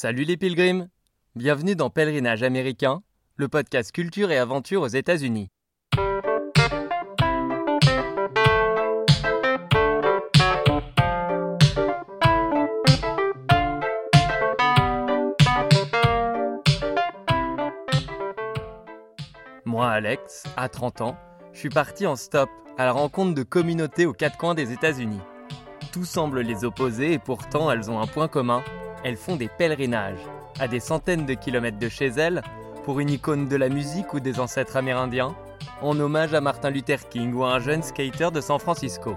Salut les pilgrims Bienvenue dans Pèlerinage américain, le podcast culture et aventure aux États-Unis. Moi, Alex, à 30 ans, je suis parti en stop à la rencontre de communautés aux quatre coins des États-Unis. Tout semble les opposer et pourtant elles ont un point commun, elles font des pèlerinages, à des centaines de kilomètres de chez elles, pour une icône de la musique ou des ancêtres amérindiens, en hommage à Martin Luther King ou à un jeune skater de San Francisco.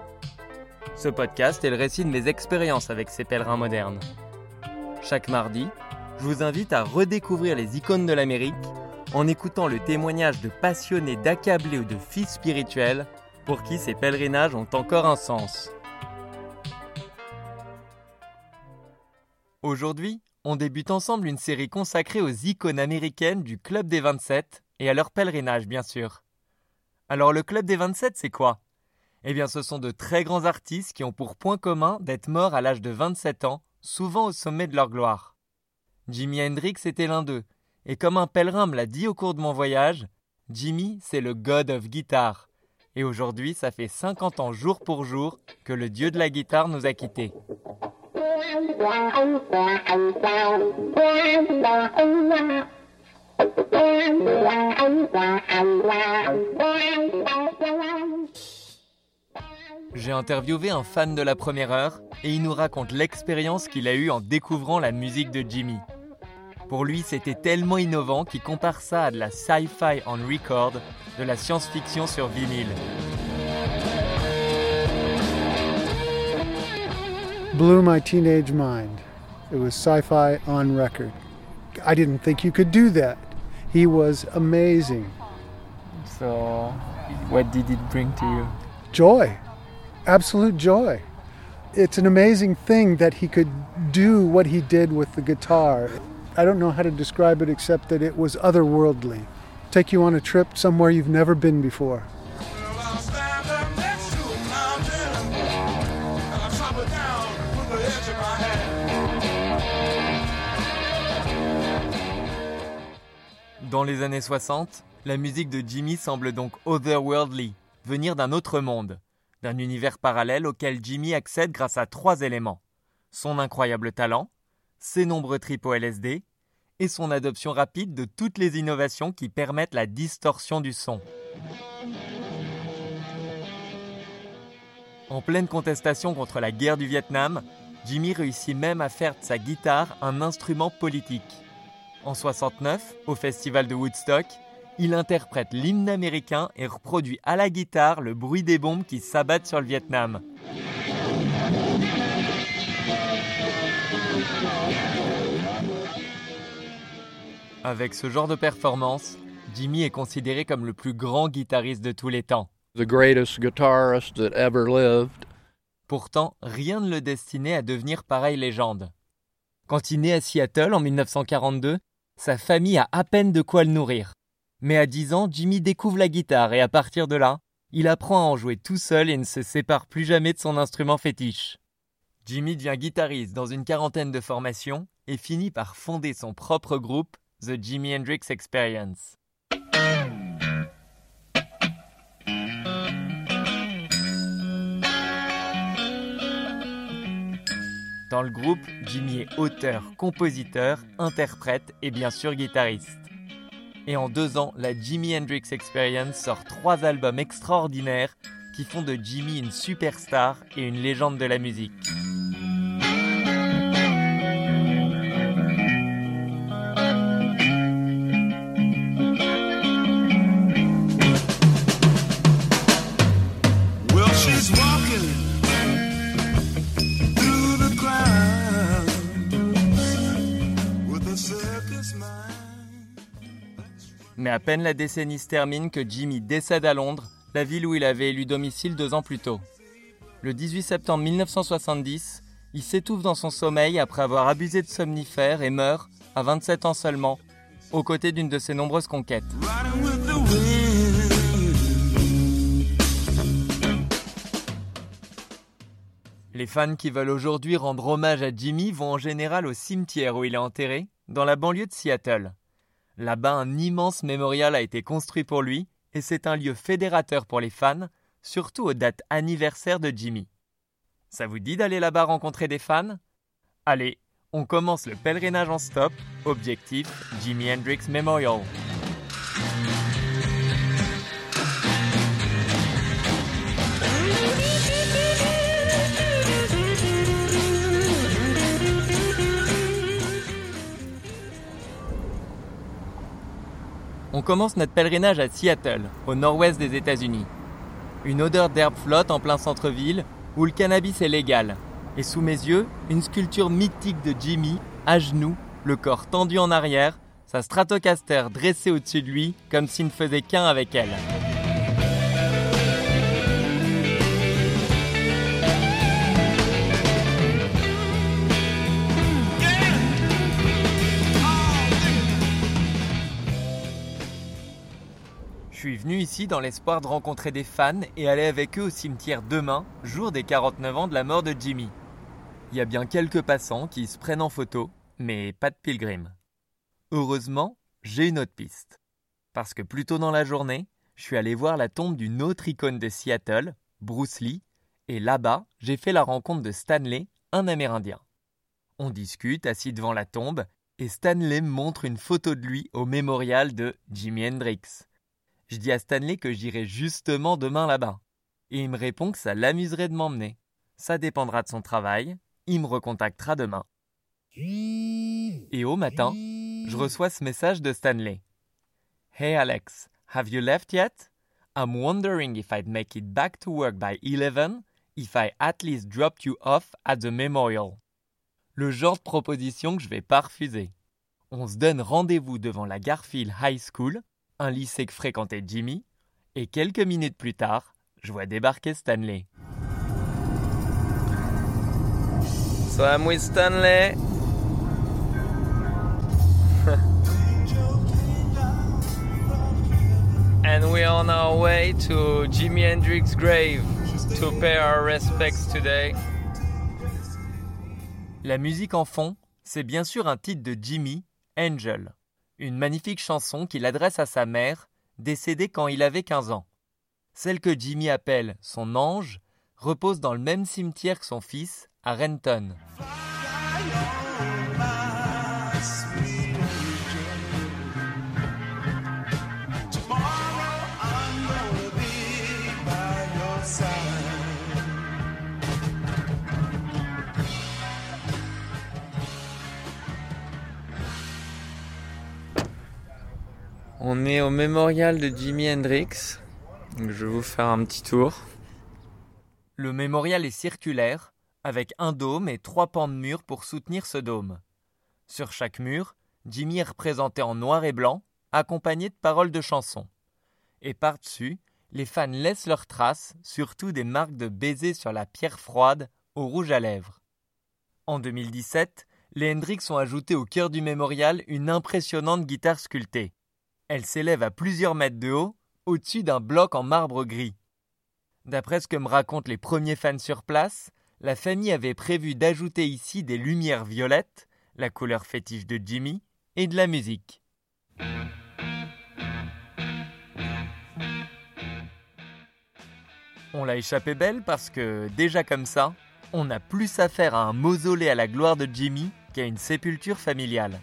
Ce podcast est le récit de mes expériences avec ces pèlerins modernes. Chaque mardi, je vous invite à redécouvrir les icônes de l'Amérique en écoutant le témoignage de passionnés d'accablés ou de fils spirituels pour qui ces pèlerinages ont encore un sens. Aujourd'hui, on débute ensemble une série consacrée aux icônes américaines du Club des 27 et à leur pèlerinage, bien sûr. Alors, le Club des 27, c'est quoi? Eh bien, ce sont de très grands artistes qui ont pour point commun d'être morts à l'âge de 27 ans, souvent au sommet de leur gloire. Jimi Hendrix était l'un d'eux, et comme un pèlerin me l'a dit au cours de mon voyage, Jimmy, c'est le God of Guitar. Et aujourd'hui, ça fait 50 ans jour pour jour que le dieu de la guitare nous a quittés. J'ai interviewé un fan de la première heure et il nous raconte l'expérience qu'il a eue en découvrant la musique de Jimmy. Pour lui, c'était tellement innovant qu'il compare ça à de la sci-fi on record, de la science-fiction sur vinyle. Blew my teenage mind. It was sci fi on record. I didn't think you could do that. He was amazing. So, what did it bring to you? Joy, absolute joy. It's an amazing thing that he could do what he did with the guitar. I don't know how to describe it except that it was otherworldly. Take you on a trip somewhere you've never been before. Dans les années 60, la musique de Jimmy semble donc otherworldly, venir d'un autre monde, d'un univers parallèle auquel Jimmy accède grâce à trois éléments son incroyable talent, ses nombreux tripes LSD et son adoption rapide de toutes les innovations qui permettent la distorsion du son. En pleine contestation contre la guerre du Vietnam, Jimmy réussit même à faire de sa guitare un instrument politique. En 69, au festival de Woodstock, il interprète l'hymne américain et reproduit à la guitare le bruit des bombes qui s'abattent sur le Vietnam. Avec ce genre de performance, Jimmy est considéré comme le plus grand guitariste de tous les temps. The greatest guitarist that ever lived. Pourtant, rien ne le destinait à devenir pareille légende. Quand il naît à Seattle en 1942, sa famille a à peine de quoi le nourrir. Mais à 10 ans, Jimmy découvre la guitare et à partir de là, il apprend à en jouer tout seul et ne se sépare plus jamais de son instrument fétiche. Jimmy devient guitariste dans une quarantaine de formations et finit par fonder son propre groupe, The Jimi Hendrix Experience. Dans le groupe, Jimmy est auteur, compositeur, interprète et bien sûr guitariste. Et en deux ans, la Jimi Hendrix Experience sort trois albums extraordinaires qui font de Jimmy une superstar et une légende de la musique. À peine la décennie se termine que Jimmy décède à Londres, la ville où il avait élu domicile deux ans plus tôt. Le 18 septembre 1970, il s'étouffe dans son sommeil après avoir abusé de somnifères et meurt, à 27 ans seulement, aux côtés d'une de ses nombreuses conquêtes. Les fans qui veulent aujourd'hui rendre hommage à Jimmy vont en général au cimetière où il est enterré, dans la banlieue de Seattle. Là-bas, un immense mémorial a été construit pour lui, et c'est un lieu fédérateur pour les fans, surtout aux dates anniversaires de Jimmy. Ça vous dit d'aller là-bas rencontrer des fans? Allez, on commence le pèlerinage en stop. Objectif Jimi Hendrix Memorial. On commence notre pèlerinage à Seattle, au nord-ouest des États-Unis. Une odeur d'herbe flotte en plein centre-ville, où le cannabis est légal. Et sous mes yeux, une sculpture mythique de Jimmy, à genoux, le corps tendu en arrière, sa Stratocaster dressée au-dessus de lui, comme s'il ne faisait qu'un avec elle. Ici dans l'espoir de rencontrer des fans et aller avec eux au cimetière demain, jour des 49 ans de la mort de Jimmy. Il y a bien quelques passants qui se prennent en photo, mais pas de pilgrims. Heureusement, j'ai une autre piste. Parce que plus tôt dans la journée, je suis allé voir la tombe d'une autre icône de Seattle, Bruce Lee, et là-bas, j'ai fait la rencontre de Stanley, un Amérindien. On discute assis devant la tombe, et Stanley montre une photo de lui au mémorial de Jimi Hendrix. Je dis à Stanley que j'irai justement demain là-bas. Et il me répond que ça l'amuserait de m'emmener. Ça dépendra de son travail, il me recontactera demain. Et au matin, je reçois ce message de Stanley. Hey Alex, have you left yet? I'm wondering if I'd make it back to work by 11, if I at least dropped you off at the memorial. Le genre de proposition que je vais pas refuser. On se donne rendez-vous devant la Garfield High School, un lycée que fréquentait Jimmy, et quelques minutes plus tard, je vois débarquer Stanley. So I'm with Stanley. and we're on our way to Jimi Hendrix grave to pay our respects today. La musique en fond, c'est bien sûr un titre de Jimmy, Angel, une magnifique chanson qu'il adresse à sa mère, décédée quand il avait 15 ans. Celle que Jimmy appelle son ange repose dans le même cimetière que son fils, à Renton. On est au mémorial de Jimi Hendrix. Je vais vous faire un petit tour. Le mémorial est circulaire, avec un dôme et trois pans de mur pour soutenir ce dôme. Sur chaque mur, Jimmy est représenté en noir et blanc, accompagné de paroles de chansons. Et par-dessus, les fans laissent leurs traces, surtout des marques de baisers sur la pierre froide au rouge à lèvres. En 2017, les Hendrix ont ajouté au cœur du mémorial une impressionnante guitare sculptée. Elle s'élève à plusieurs mètres de haut, au-dessus d'un bloc en marbre gris. D'après ce que me racontent les premiers fans sur place, la famille avait prévu d'ajouter ici des lumières violettes, la couleur fétiche de Jimmy, et de la musique. On l'a échappé belle parce que, déjà comme ça, on a plus affaire à un mausolée à la gloire de Jimmy qu'à une sépulture familiale.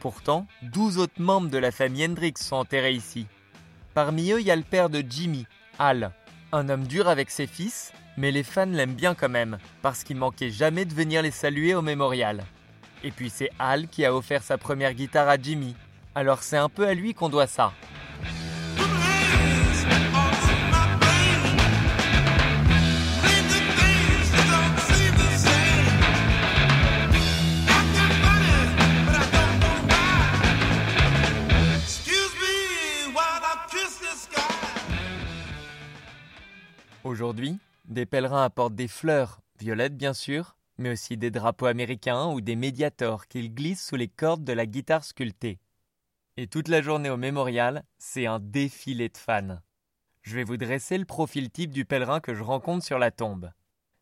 Pourtant, 12 autres membres de la famille Hendrix sont enterrés ici. Parmi eux, il y a le père de Jimmy, Al, un homme dur avec ses fils, mais les fans l'aiment bien quand même, parce qu'il manquait jamais de venir les saluer au mémorial. Et puis c'est Al qui a offert sa première guitare à Jimmy, alors c'est un peu à lui qu'on doit ça. Aujourd'hui, des pèlerins apportent des fleurs, violettes bien sûr, mais aussi des drapeaux américains ou des médiators qu'ils glissent sous les cordes de la guitare sculptée. Et toute la journée au mémorial, c'est un défilé de fans. Je vais vous dresser le profil type du pèlerin que je rencontre sur la tombe.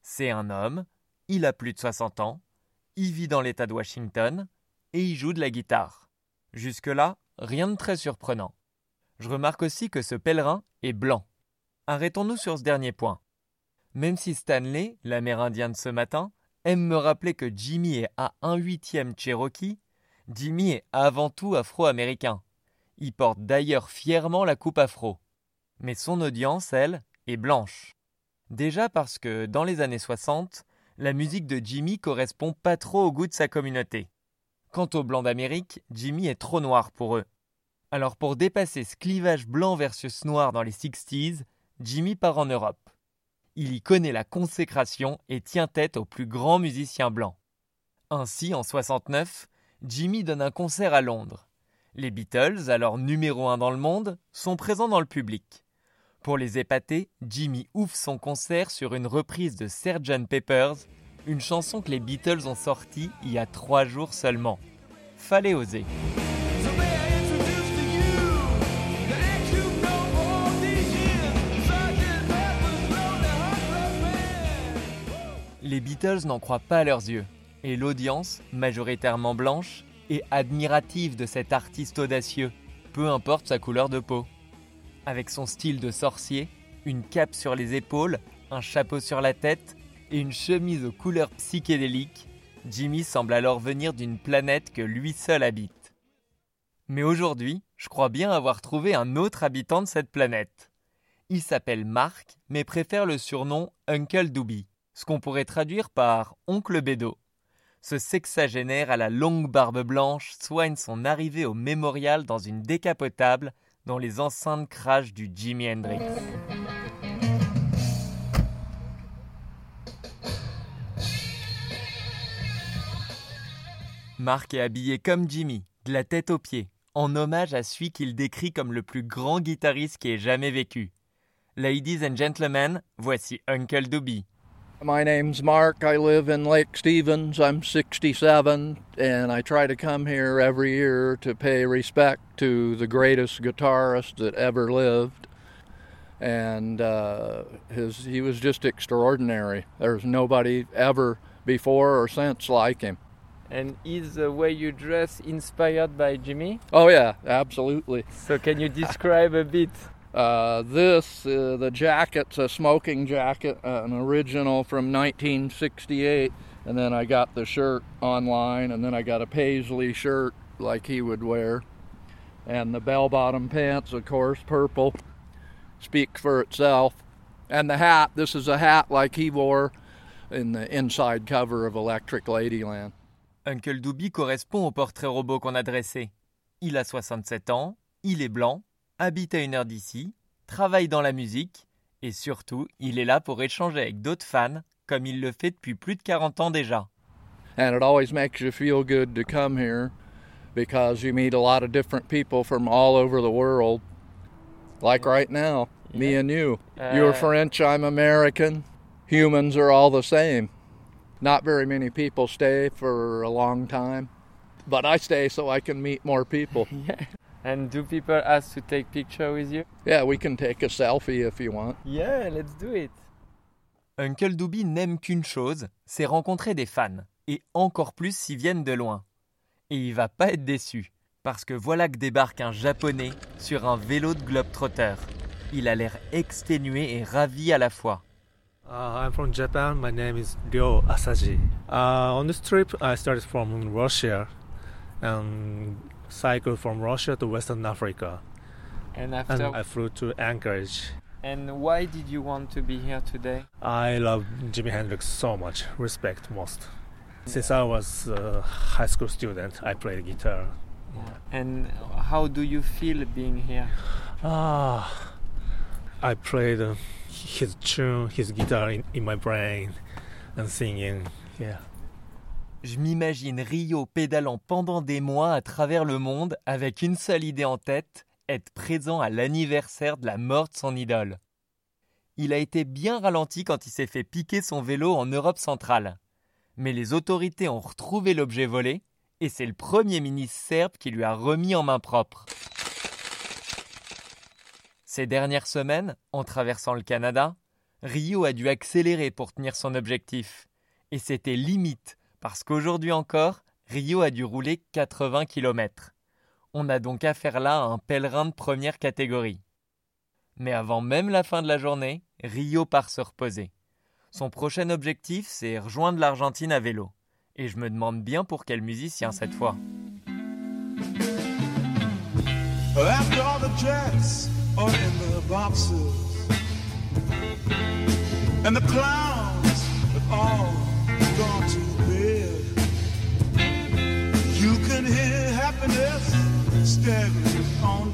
C'est un homme, il a plus de 60 ans, il vit dans l'État de Washington et il joue de la guitare. Jusque-là, rien de très surprenant. Je remarque aussi que ce pèlerin est blanc. Arrêtons-nous sur ce dernier point. Même si Stanley, l'Amérindien de ce matin, aime me rappeler que Jimmy est à un huitième Cherokee, Jimmy est avant tout afro-américain. Il porte d'ailleurs fièrement la coupe afro. Mais son audience, elle, est blanche. Déjà parce que, dans les années 60, la musique de Jimmy correspond pas trop au goût de sa communauté. Quant aux Blancs d'Amérique, Jimmy est trop noir pour eux. Alors pour dépasser ce clivage blanc versus noir dans les 60s, Jimmy part en Europe. Il y connaît la consécration et tient tête aux plus grands musiciens blancs. Ainsi, en 69, Jimmy donne un concert à Londres. Les Beatles, alors numéro un dans le monde, sont présents dans le public. Pour les épater, Jimmy ouvre son concert sur une reprise de Sgt Peppers, une chanson que les Beatles ont sortie il y a trois jours seulement. Fallait oser. Les Beatles n'en croient pas à leurs yeux, et l'audience, majoritairement blanche, est admirative de cet artiste audacieux, peu importe sa couleur de peau. Avec son style de sorcier, une cape sur les épaules, un chapeau sur la tête et une chemise aux couleurs psychédéliques, Jimmy semble alors venir d'une planète que lui seul habite. Mais aujourd'hui, je crois bien avoir trouvé un autre habitant de cette planète. Il s'appelle Mark, mais préfère le surnom Uncle Doobie, ce qu'on pourrait traduire par Oncle Bédo. Ce sexagénaire à la longue barbe blanche soigne son arrivée au mémorial dans une décapotable dont les enceintes crachent du Jimi Hendrix. Mark est habillé comme Jimmy, de la tête aux pieds, en hommage à celui qu'il décrit comme le plus grand guitariste qui ait jamais vécu. Ladies and gentlemen, voici Uncle Doobie. My name's Mark. I live in Lake Stevens. I'm 67, and I try to come here every year to pay respect to the greatest guitarist that ever lived. And uh, his, he was just extraordinary. There's nobody ever before or since like him. And is the way you dress inspired by Jimmy? Oh, yeah, absolutely. So can you describe a bit? Uh, this, uh, the jacket's a smoking jacket, uh, an original from 1968. And then I got the shirt online, and then I got a paisley shirt like he would wear. And the bell bottom pants, of course, purple, speaks for itself. And the hat, this is a hat like he wore in the inside cover of Electric Ladyland. Uncle Doobie correspond au portrait robot qu'on a dressé. Il a 67 ans, il est blanc, habite à une heure d'ici, travaille dans la musique, et surtout, il est là pour échanger avec d'autres fans, comme il le fait depuis plus de 40 ans déjà. and it always makes you feel good to come here because you meet a lot of different people from all over the world. Like right now, me and you. You're Uh, French, I'm American. Humans are all the same. Not very many people stay for a long time, but I stay so I can meet more people. And do people ask to take picture with you? yeah, we can take a selfie if you want. Yeah, let's do it. Uncle Doobie n'aime qu'une chose, c'est rencontrer des fans, et encore plus s'ils viennent de loin. Et il va pas être déçu, parce que voilà que débarque un japonais sur un vélo de globetrotter. Il a l'air exténué et ravi à la fois. Uh, I'm from Japan. My name is Ryo Asaji. Uh, on this trip, I started from Russia and cycled from Russia to Western Africa. And And I flew to Anchorage. and why did you want to be here today? I love Jimi Hendrix so much, respect most. Since I was a high school student, I played guitar. And how do you feel being here? Ah, I played uh, his tune, his guitar in, in my brain and singing. Yeah. Je m'imagine Rio pédalant pendant des mois à travers le monde avec une seule idée en tête, être présent à l'anniversaire de la mort de son idole. Il a été bien ralenti quand il s'est fait piquer son vélo en Europe centrale. Mais les autorités ont retrouvé l'objet volé et c'est le Premier ministre serbe qui lui a remis en main propre. Ces dernières semaines, en traversant le Canada, Rio a dû accélérer pour tenir son objectif. Et c'était limite, parce qu'aujourd'hui encore, Rio a dû rouler 80 km. On a donc affaire là à un pèlerin de première catégorie. Mais avant même la fin de la journée, Rio part se reposer. Son prochain objectif, c'est rejoindre l'Argentine à vélo. Et je me demande bien pour quel musicien cette fois. Happiness on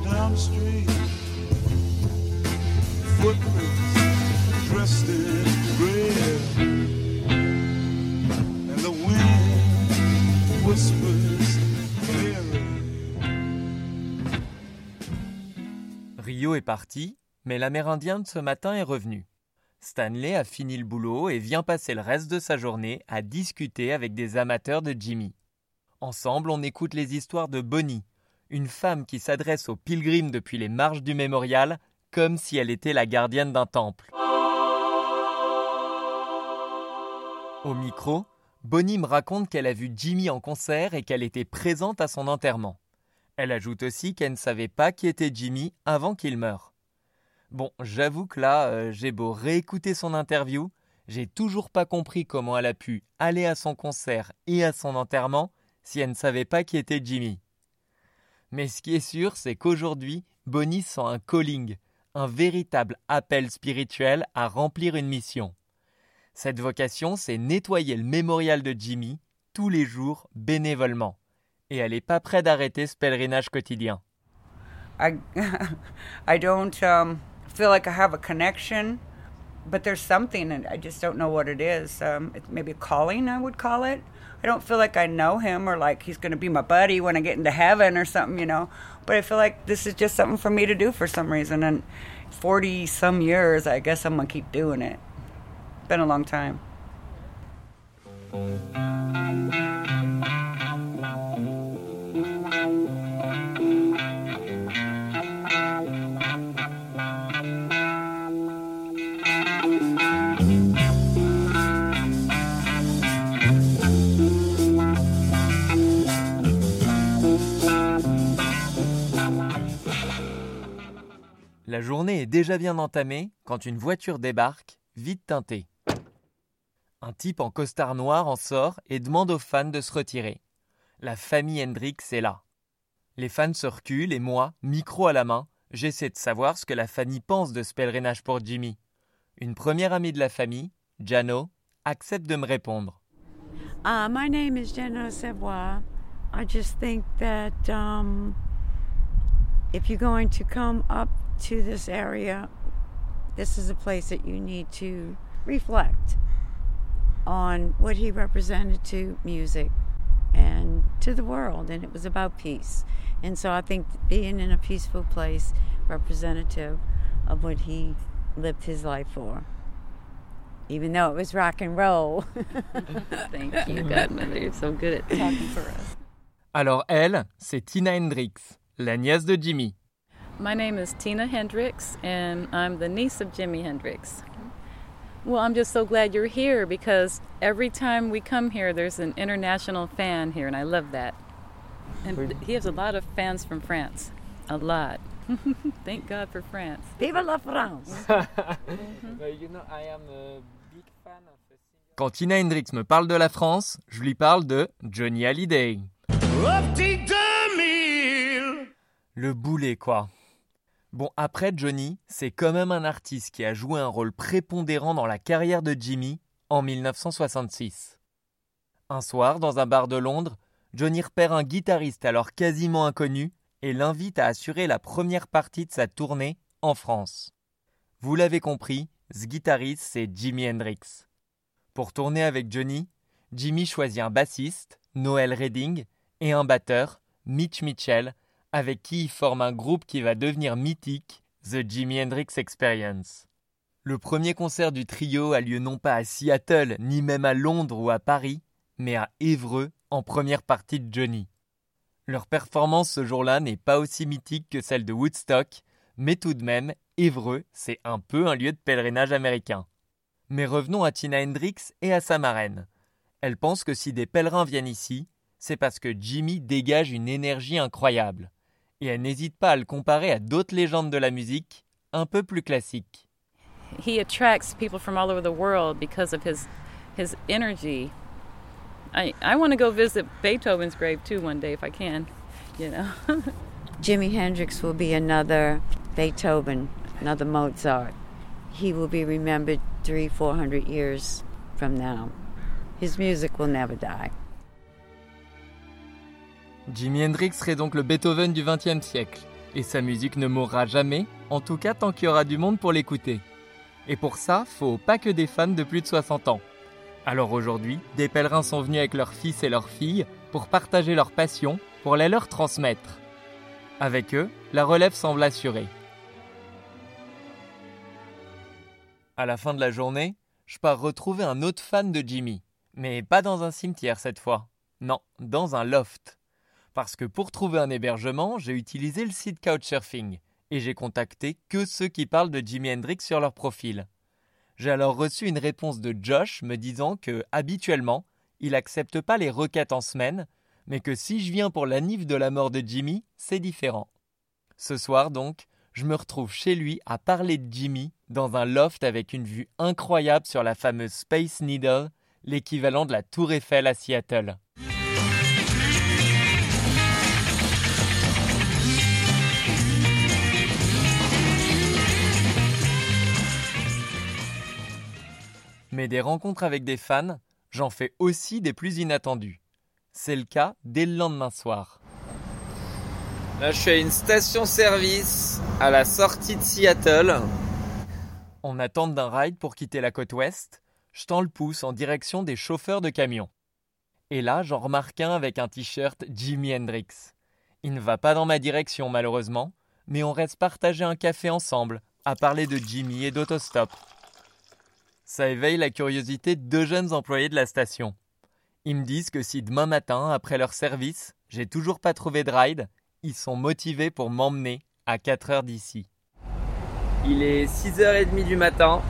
Rio est parti, mais l'Amérindien de ce matin est revenu. Stanley a fini le boulot et vient passer le reste de sa journée à discuter avec des amateurs de Jimmy. Ensemble, on écoute les histoires de Bonnie, une femme qui s'adresse aux pilgrims depuis les marches du mémorial comme si elle était la gardienne d'un temple. Au micro, Bonnie me raconte qu'elle a vu Jimmy en concert et qu'elle était présente à son enterrement. Elle ajoute aussi qu'elle ne savait pas qui était Jimmy avant qu'il meure. Bon, j'avoue que là, euh, j'ai beau réécouter son interview, j'ai toujours pas compris comment elle a pu aller à son concert et à son enterrement si elle ne savait pas qui était Jimmy. Mais ce qui est sûr, c'est qu'aujourd'hui, Bonnie sent un calling, un véritable appel spirituel à remplir une mission. Cette vocation, c'est nettoyer le mémorial de Jimmy tous les jours bénévolement. Et elle n'est pas prête d'arrêter ce pèlerinage quotidien. I don't um, feel like I have a connection, but there's something, and I just don't know what it is. Um, maybe a calling, I would call it. I don't feel like I know him or like he's going to be my buddy when I get into heaven or something, you know. But I feel like this is just something for me to do for some reason. And 40 some years, I guess I'm going to keep doing it. Been a long time. La journée est déjà bien entamée quand une voiture débarque, vite teintée. Un type en costard noir en sort et demande aux fans de se retirer. La famille Hendrix est là. Les fans se reculent et moi, micro à la main, j'essaie de savoir ce que la famille pense de ce pèlerinage pour Jimmy. Une première amie de la famille, Jano, accepte de me répondre. Uh, my name is Jenna Savoy. I just think that um, if you're going to come up to this area, this is a place that you need to reflect on what he represented to music and to the world. And it was about peace. And so I think being in a peaceful place, representative of what he lived his life for. Even though it was rock and roll. Thank you, Godmother. You're so good at talking for us. Alors elle, c'est Tina Hendrix, la nièce de Jimmy. My name is Tina Hendricks, and I'm the niece of Jimi Hendrix. Well, I'm just so glad you're here because every time we come here, there's an international fan here, and I love that. And he has a lot of fans from France. A lot. Thank God for France. Vive la France! Quand Tina Hendrix me parle de la France, je lui parle de Johnny Hallyday. Le boulet, quoi. Bon, après Johnny, c'est quand même un artiste qui a joué un rôle prépondérant dans la carrière de Jimmy en 1966. Un soir, dans un bar de Londres, Johnny repère un guitariste alors quasiment inconnu et l'invite à assurer la première partie de sa tournée en France. Vous l'avez compris, ce guitariste, c'est Jimi Hendrix. Pour tourner avec Johnny, Jimmy choisit un bassiste, Noel Redding, et un batteur, Mitch Mitchell, avec qui il forme un groupe qui va devenir mythique, The Jimi Hendrix Experience. Le premier concert du trio a lieu non pas à Seattle, ni même à Londres ou à Paris, mais à Évreux, en première partie de Johnny. Leur performance ce jour-là n'est pas aussi mythique que celle de Woodstock, mais tout de même, Évreux, c'est un peu un lieu de pèlerinage américain. Mais revenons à Tina Hendrix et à sa marraine. Elle pense que si des pèlerins viennent ici, c'est parce que Jimmy dégage une énergie incroyable. Et elle n'hésite pas à le comparer à d'autres légendes de la musique, un peu plus classiques. He attracts people from all over the world because of his his energy. I I want to go visit Beethoven's grave too one day if I can, you know. Jimi Hendrix will be another Beethoven, another Mozart. He will be remembered three, four hundred years from now. His music will never die. Jimi Hendrix serait donc le Beethoven du XXe siècle, et sa musique ne mourra jamais, en tout cas tant qu'il y aura du monde pour l'écouter. Et pour ça, faut pas que des fans de plus de 60 ans. Alors aujourd'hui, des pèlerins sont venus avec leurs fils et leurs filles pour partager leur passion, pour la leur transmettre. Avec eux, la relève semble assurée. À la fin de la journée, je pars retrouver un autre fan de Jimmy, mais pas dans un cimetière cette fois. Non, dans un loft. Parce que pour trouver un hébergement, j'ai utilisé le site Couchsurfing et j'ai contacté que ceux qui parlent de Jimi Hendrix sur leur profil. J'ai alors reçu une réponse de Josh me disant que, habituellement, il accepte pas les requêtes en semaine, mais que si je viens pour la nif de la mort de Jimmy, c'est différent. Ce soir donc, je me retrouve chez lui à parler de Jimmy dans un loft avec une vue incroyable sur la fameuse Space Needle, l'équivalent de la Tour Eiffel à Seattle. Mais des rencontres avec des fans, j'en fais aussi des plus inattendues. C'est le cas dès le lendemain soir. Là, je suis à une station-service à la sortie de Seattle. En attente d'un ride pour quitter la côte ouest, je tends le pouce en direction des chauffeurs de camions. Et là, j'en remarque un avec un t-shirt Jimi Hendrix. Il ne va pas dans ma direction malheureusement, mais on reste partager un café ensemble, à parler de Jimmy et d'autostop. Ça éveille la curiosité de deux jeunes employés de la station. Ils me disent que si demain matin, après leur service, j'ai toujours pas trouvé de ride, ils sont motivés pour m'emmener à 4 heures d'ici. Il est 6h30 du matin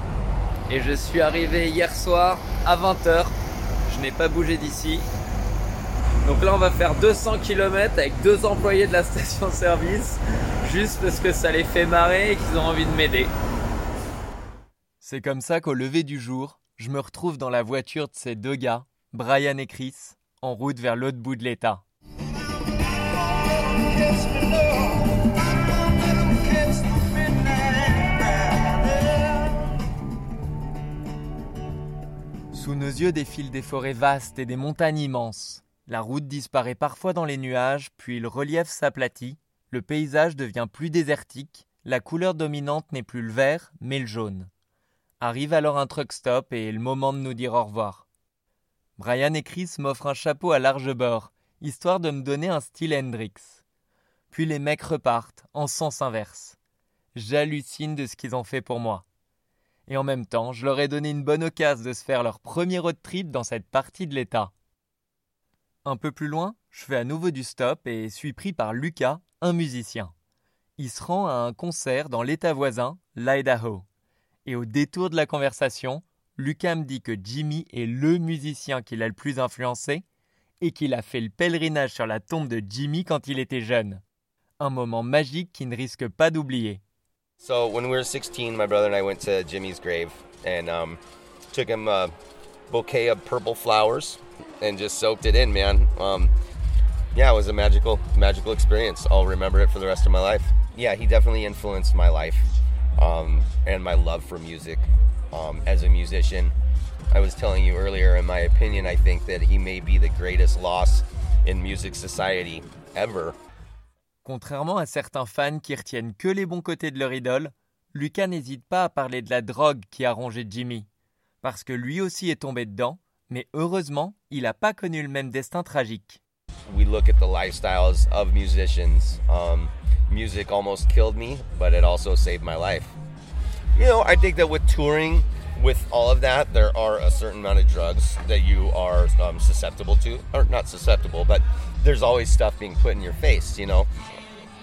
et je suis arrivé hier soir à 20h. Je n'ai pas bougé d'ici. Donc là, on va faire 200 km avec deux employés de la station-service juste parce que ça les fait marrer et qu'ils ont envie de m'aider. C'est comme ça qu'au lever du jour, je me retrouve dans la voiture de ces deux gars, Brian et Chris, en route vers l'autre bout de l'État. Sous nos yeux défilent des forêts vastes et des montagnes immenses. La route disparaît parfois dans les nuages, puis le relief s'aplatit, le paysage devient plus désertique, la couleur dominante n'est plus le vert, mais le jaune. Arrive alors un truck stop et le moment de nous dire au revoir. Brian et Chris m'offrent un chapeau à large bord, histoire de me donner un style Hendrix. Puis les mecs repartent, en sens inverse. J'hallucine de ce qu'ils ont fait pour moi. Et en même temps, je leur ai donné une bonne occasion de se faire leur premier road trip dans cette partie de l'État. Un peu plus loin, je fais à nouveau du stop et suis pris par Lucas, un musicien. Il se rend à un concert dans l'État voisin, l'Idaho. Et au détour de la conversation, Lucas me dit que Jimmy est le musicien qui l'a le plus influencé et qu'il a fait le pèlerinage sur la tombe de Jimmy quand il était jeune. Un moment magique qu'il ne risque pas d'oublier. So when we were 16, my brother and I went to Jimmy's grave and um, took him a bouquet of purple flowers and just soaked it in, man. Um, yeah, it was a magical, magical experience. I'll remember it for the rest of my life. Yeah, he definitely influenced my life um, and my love for music um, as a musician. I was telling you earlier, in my opinion, I think that he may be the greatest loss in music society ever. Contrairement à certains fans qui retiennent que les bons côtés de leur idole, Lucas n'hésite pas à parler de la drogue qui a rongé Jimmy. Parce que lui aussi est tombé dedans, mais heureusement, il n'a pas connu le même destin tragique. we look at the lifestyles of musicians. Um, music almost killed me, but it also saved my life. You know, I think that with touring, with all of that, there are a certain amount of drugs that you are um, susceptible to, or not susceptible, but there's always stuff being put in your face. You know,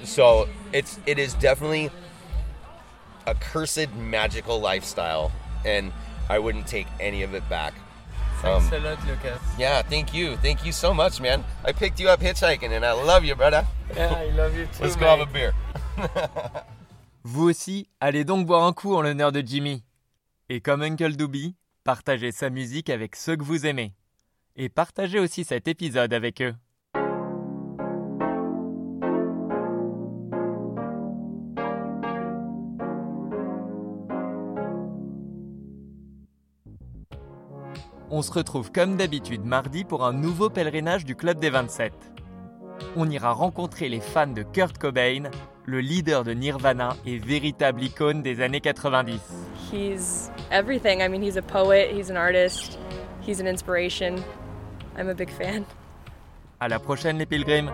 so it's it is definitely a cursed magical lifestyle, and I wouldn't take any of it back. Thanks Um, a lot, Lucas. Yeah, thank you. Thank you so much, man. I picked you up hitchhiking and I love you, brother. Yeah, I love you too, Let's go have a beer. Vous aussi, allez donc boire un coup en l'honneur de Jimmy. Et comme Uncle Doobie, partagez sa musique avec ceux que vous aimez. Et partagez aussi cet épisode avec eux. On se retrouve comme d'habitude mardi pour un nouveau pèlerinage du Club des 27. On ira rencontrer les fans de Kurt Cobain, le leader de Nirvana et véritable icône des années 90. He's everything. I mean, he's a poet, he's an artist, he's an inspiration. I'm a big fan. À la prochaine les pilgrims